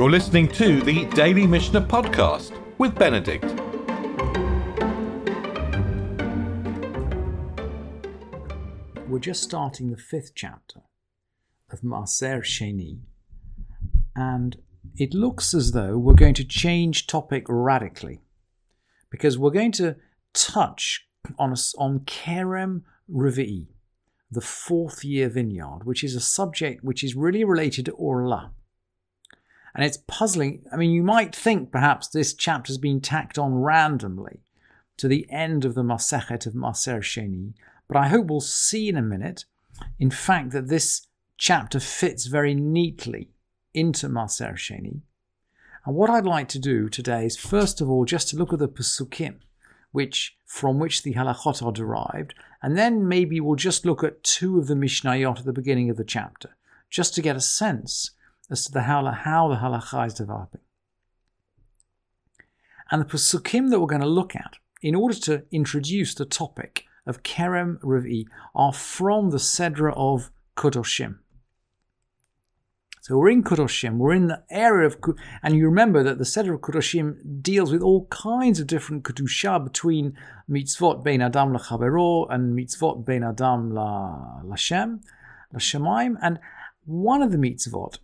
You're listening to the Daily Mishnah Podcast with Benedict. We're just starting the fifth chapter of Maaser Sheni, and it looks as though we're going to change topic radically because we're going to touch on, on Kerem Revi'i, the fourth year vineyard, which is a subject which is really related to Orla. And it's puzzling. I mean, you might think perhaps this chapter has been tacked on randomly to the end of the Masechet of Maaser Sheni, but I hope we'll see in a minute, in fact, that this chapter fits very neatly into Maaser Sheni. And what I'd like to do today is first of all just to look at the Pesukim, which from which the halachot are derived, and then maybe we'll just look at two of the Mishnayot at the beginning of the chapter, just to get a sense as to the how, how the halacha is developing. And the Pesukim that we're going to look at, in order to introduce the topic of Kerem Revi, are from the Sedra of Kodoshim. So we're in Kudoshim, we're in the area of, and you remember that the Seder of Kudoshim deals with all kinds of different Kedusha between mitzvot bein Adam lachavero and mitzvot bein Adam la Lashem, Lashemaim, and one of the mitzvot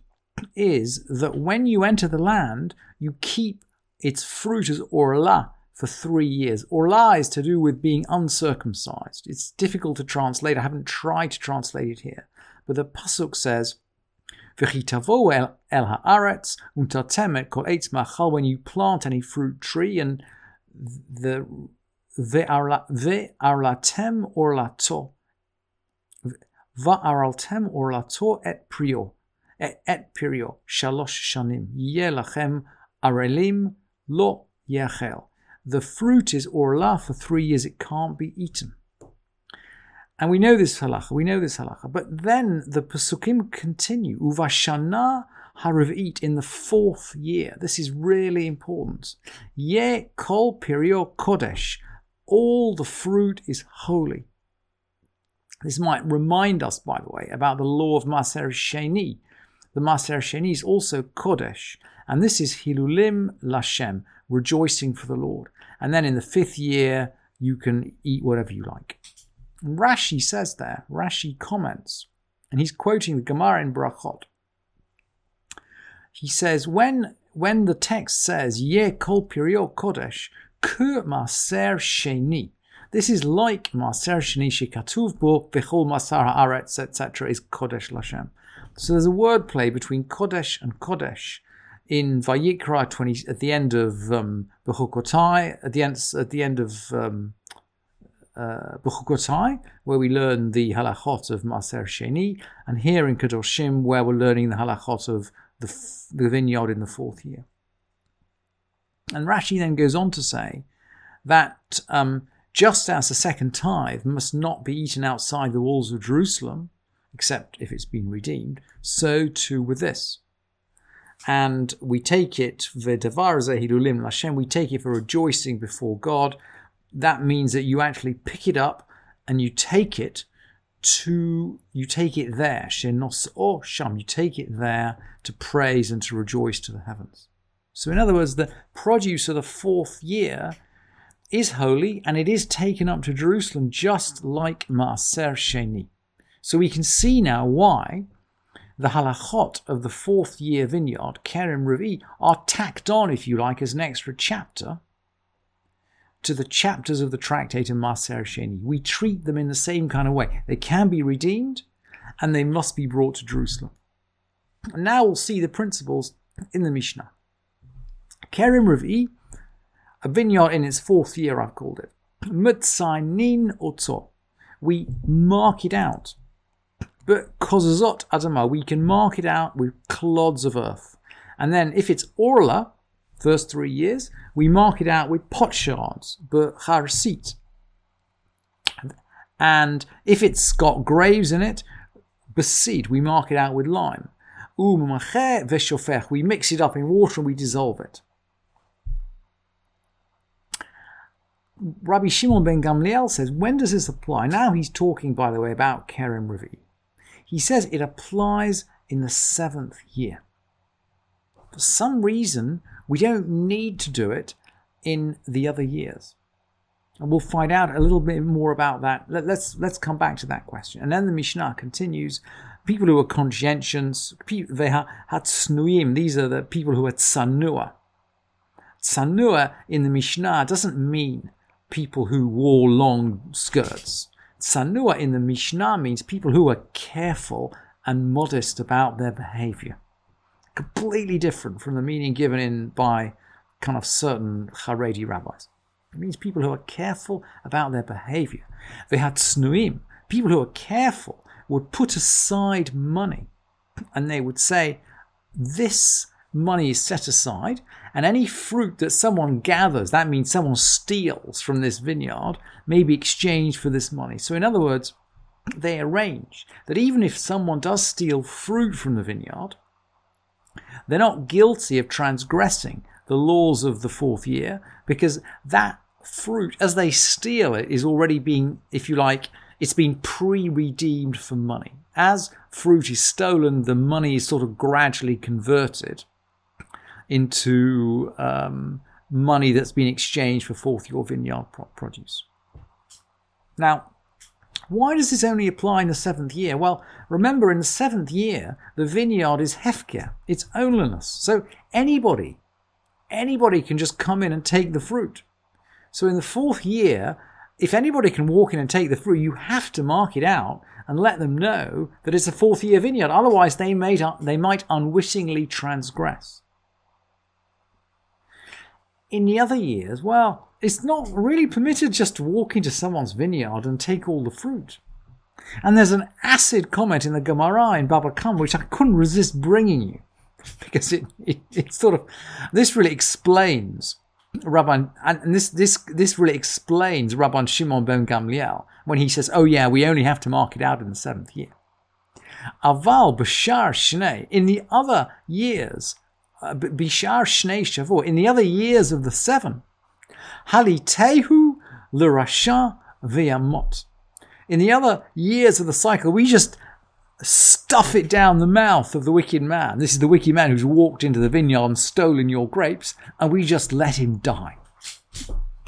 is that when you enter the land, you keep its fruit as orla for three years. Orla is to do with being uncircumcised. It's difficult to translate. I haven't tried to translate it here. But the Pasuk says, el haaretz untatemet kol eitz machal, when you plant any fruit tree, and the ve'arlatem orlato, va'araltem orlato et prior et פריו shalosh shanim. Yelachem arelim lo לא The fruit is orlah for three years, it can't be eaten. And we know this halacha, we know this halacha. But then the Pasukim continue, Uvashana Harivit in the fourth year. This is really important. Ye kol pirio kodesh. All the fruit is holy. This might remind us, by the way, about the law of Maaser Sheni, the Maaser Sheni is also Kodesh, and this is Hilulim Lashem, rejoicing for the Lord. And then in the fifth year, you can eat whatever you like. And Rashi says there, Rashi comments, and he's quoting the Gemara in Brachot. He says, when, when the text says, Ye kol pirio kodesh, ku maser sheni, this is like maser sheni shekatuv bo v'chol masar haaretz, etc., is kodesh lashem. So there's a word play between kodesh and kodesh in Vayikra 20 at the end of um, at the end at the end of um, uh, where we learn the halachot of Maaser Sheni, and here in Kedoshim, where we're learning the halachot of the, the vineyard in the fourth year. And Rashi then goes on to say that um, just as the second tithe must not be eaten outside the walls of Jerusalem, except if it's been redeemed, so too with this. And we take it, Lashem, we take it for rejoicing before God, that means that you actually pick it up and you take it to you take it there shenos or you take it there to praise and to rejoice to the heavens. So in other words the produce of the fourth year is holy and it is taken up to jerusalem just like maaser sheni so we can see now why the halachot of the fourth year vineyard kerem revi are tacked on if you like as an extra chapter to the chapters of the tractate of Maaser Sheni. We treat them in the same kind of way. They can be redeemed and they must be brought to Jerusalem. And now we'll see the principles in the Mishnah. Kerim Revi, a vineyard in its fourth year, I've called it. Mutsainin Oto. We mark it out. But Kozazot Adama, we can mark it out with clods of earth. And then if it's Orla, first three years, we mark it out with pot shards, but harsit. And if it's got graves in it, basid, we mark it out with lime. Um we mix it up in water and we dissolve it. Rabbi Shimon ben Gamliel says, when does this apply? Now he's talking, by the way, about Kerem Revi. He says it applies in the seventh year. for some reason, we don't need to do it in the other years. And we'll find out a little bit more about that. Let, us let's, let's come back to that question. And then the Mishnah continues. People who are conscientious, they had snuim. These are the people who are tsanua. Tsanua in the Mishnah doesn't mean people who wore long skirts. Tsanua in the Mishnah means people who are careful and modest about their behavior. Completely different from the meaning given in by kind of certain Haredi rabbis. It means people who are careful about their behavior. They had snuim, people who are careful would put aside money and they would say, This money is set aside, and any fruit that someone gathers, that means someone steals from this vineyard, may be exchanged for this money. So, in other words, they arrange that even if someone does steal fruit from the vineyard, they're not guilty of transgressing the laws of the fourth year because that fruit, as they steal it, is already being, if you like, it's been pre redeemed for money. As fruit is stolen, the money is sort of gradually converted into um, money that's been exchanged for fourth year vineyard produce. Now, why does this only apply in the seventh year? Well, remember, in the seventh year, the vineyard is hefker, it's ownerless. So anybody, anybody can just come in and take the fruit. So in the fourth year, if anybody can walk in and take the fruit, you have to mark it out and let them know that it's a fourth year vineyard. Otherwise, they, may, they might unwittingly transgress. In the other years, well, it's not really permitted just to walk into someone's vineyard and take all the fruit. And there's an acid comment in the Gemara in Baba Kama which I couldn't resist bringing you because it, it, it sort of this really explains Rabbi and this this this really explains Rabbi Shimon ben Gamliel when he says, "Oh yeah, we only have to mark it out in the seventh year." Aval b'shar shnei in the other years, uh, b'shar shnei Shavuot, in the other years of the seven, Halitehu l'rasha v'yamot. In the other years of the cycle, we just stuff it down the mouth of the wicked man. This is the wicked man who's walked into the vineyard and stolen your grapes, and we just let him die.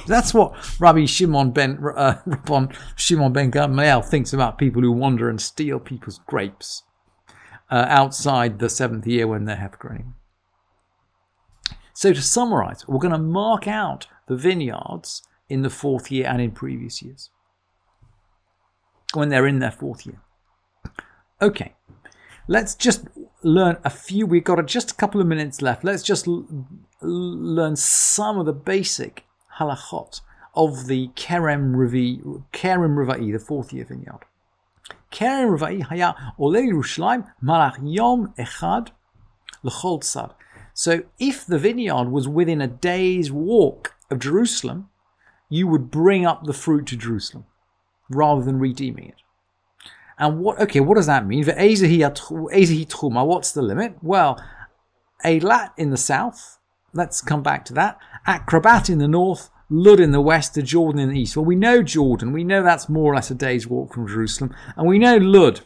That's what Rabbi Shimon ben uh, Rabbi Shimon ben Gamliel thinks about people who wander and steal people's grapes uh, outside the seventh year when they're Hepgrain. So to summarize, we're going to mark out the vineyards in the fourth year and in previous years when they're in their fourth year. Okay, let's just learn a few. We've got just a couple of minutes left. Let's just l- learn some of the basic halachot of the Kerem Revi, Kerem Reva'i, the fourth year vineyard. Kerem Reva'i haya ole Yerushalayim malach yom echad l'chol tzad. So if the vineyard was within a day's walk of Jerusalem, you would bring up the fruit to Jerusalem rather than redeeming it. And what, okay, what does that mean? For what's the limit? Well, Eilat in the south, let's come back to that. Akrabat in the north, Lud in the west, to Jordan in the east. Well, we know Jordan, we know that's more or less a day's walk from Jerusalem. And we know Lud,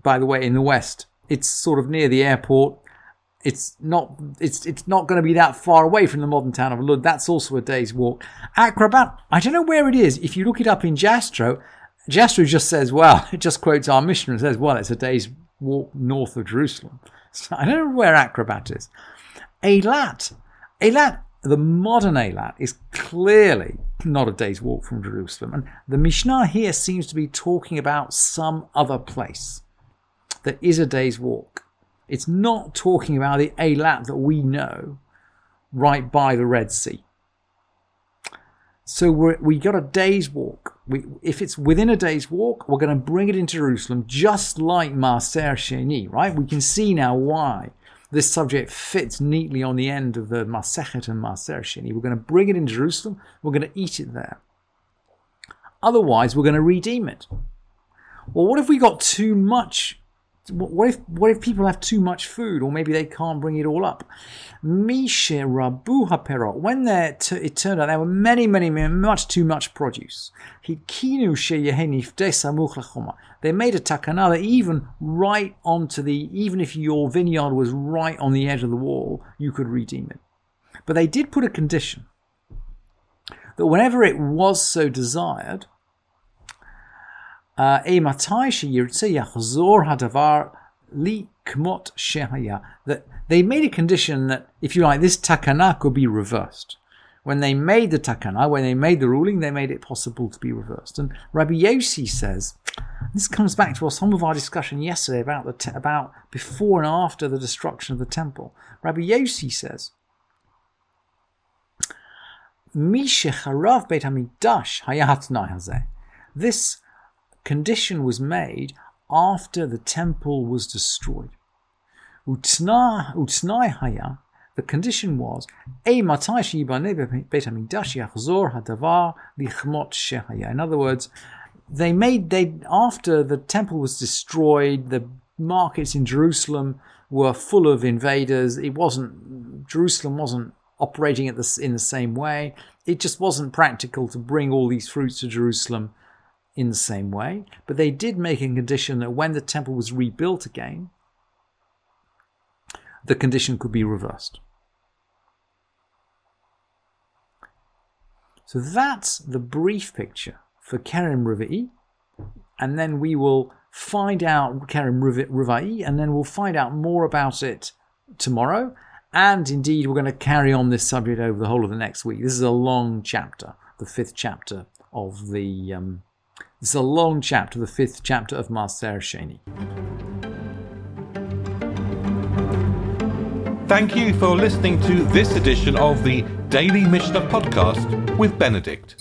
by the way, in the west. It's sort of near the airport it's not it's it's not going to be that far away from the modern town of Lud. That's also a day's walk. Akrabat, I don't know where it is. If you look it up in Jastrow, Jastrow just says, well, it just quotes our missionary and says, well, it's a day's walk north of Jerusalem. So I don't know where Akrabat is. Eilat, Eilat, the modern Eilat is clearly not a day's walk from Jerusalem. And the Mishnah here seems to be talking about some other place that is a day's walk. It's not talking about the Eilat that we know right by the Red Sea. So we we got a day's walk. We, if it's within a day's walk, we're going to bring it into Jerusalem, just like Maaser Sheni, right? We can see now why this subject fits neatly on the end of the Masechet and Maaser Sheni. We're going to bring it in Jerusalem. We're going to eat it there. Otherwise, we're going to redeem it. Well, what if we got too much what if what if people have too much food, or maybe they can't bring it all up? Mishe rabu haperot. When there, t- it turned out there were many, many, much too much produce. Hikinu They made a takana that even right onto the, even if your vineyard was right on the edge of the wall, you could redeem it. But they did put a condition that whenever it was so desired, Uh, that they made a condition that, if you like, this takana could be reversed. When they made the takana, when they made the ruling, they made it possible to be reversed. And Rabbi Yossi says, this comes back to some of our discussion yesterday about the te- about before and after the destruction of the temple. Rabbi Yossi says, "Mishe harav beit hamidash hayat This condition was made after the temple was destroyed. Utnai haya, the condition was, In other words, they made they after the temple was destroyed, the markets in Jerusalem were full of invaders. It wasn't Jerusalem wasn't operating at in the same way. It just wasn't practical to bring all these fruits to Jerusalem in the same way. But they did make a condition that when the temple was rebuilt again, the condition could be reversed. So that's the brief picture for Kerem Riva'i, and then we will find out Kerem Riva'i, and then we'll find out more about it tomorrow. And indeed, we're going to carry on this subject over the whole of the next week. This is a long chapter, the fifth chapter of the. Um, this is a long chapter, the fifth chapter of Maaser Sheni. Thank you for listening to this edition of the Daily Mishnah Podcast with Benedict.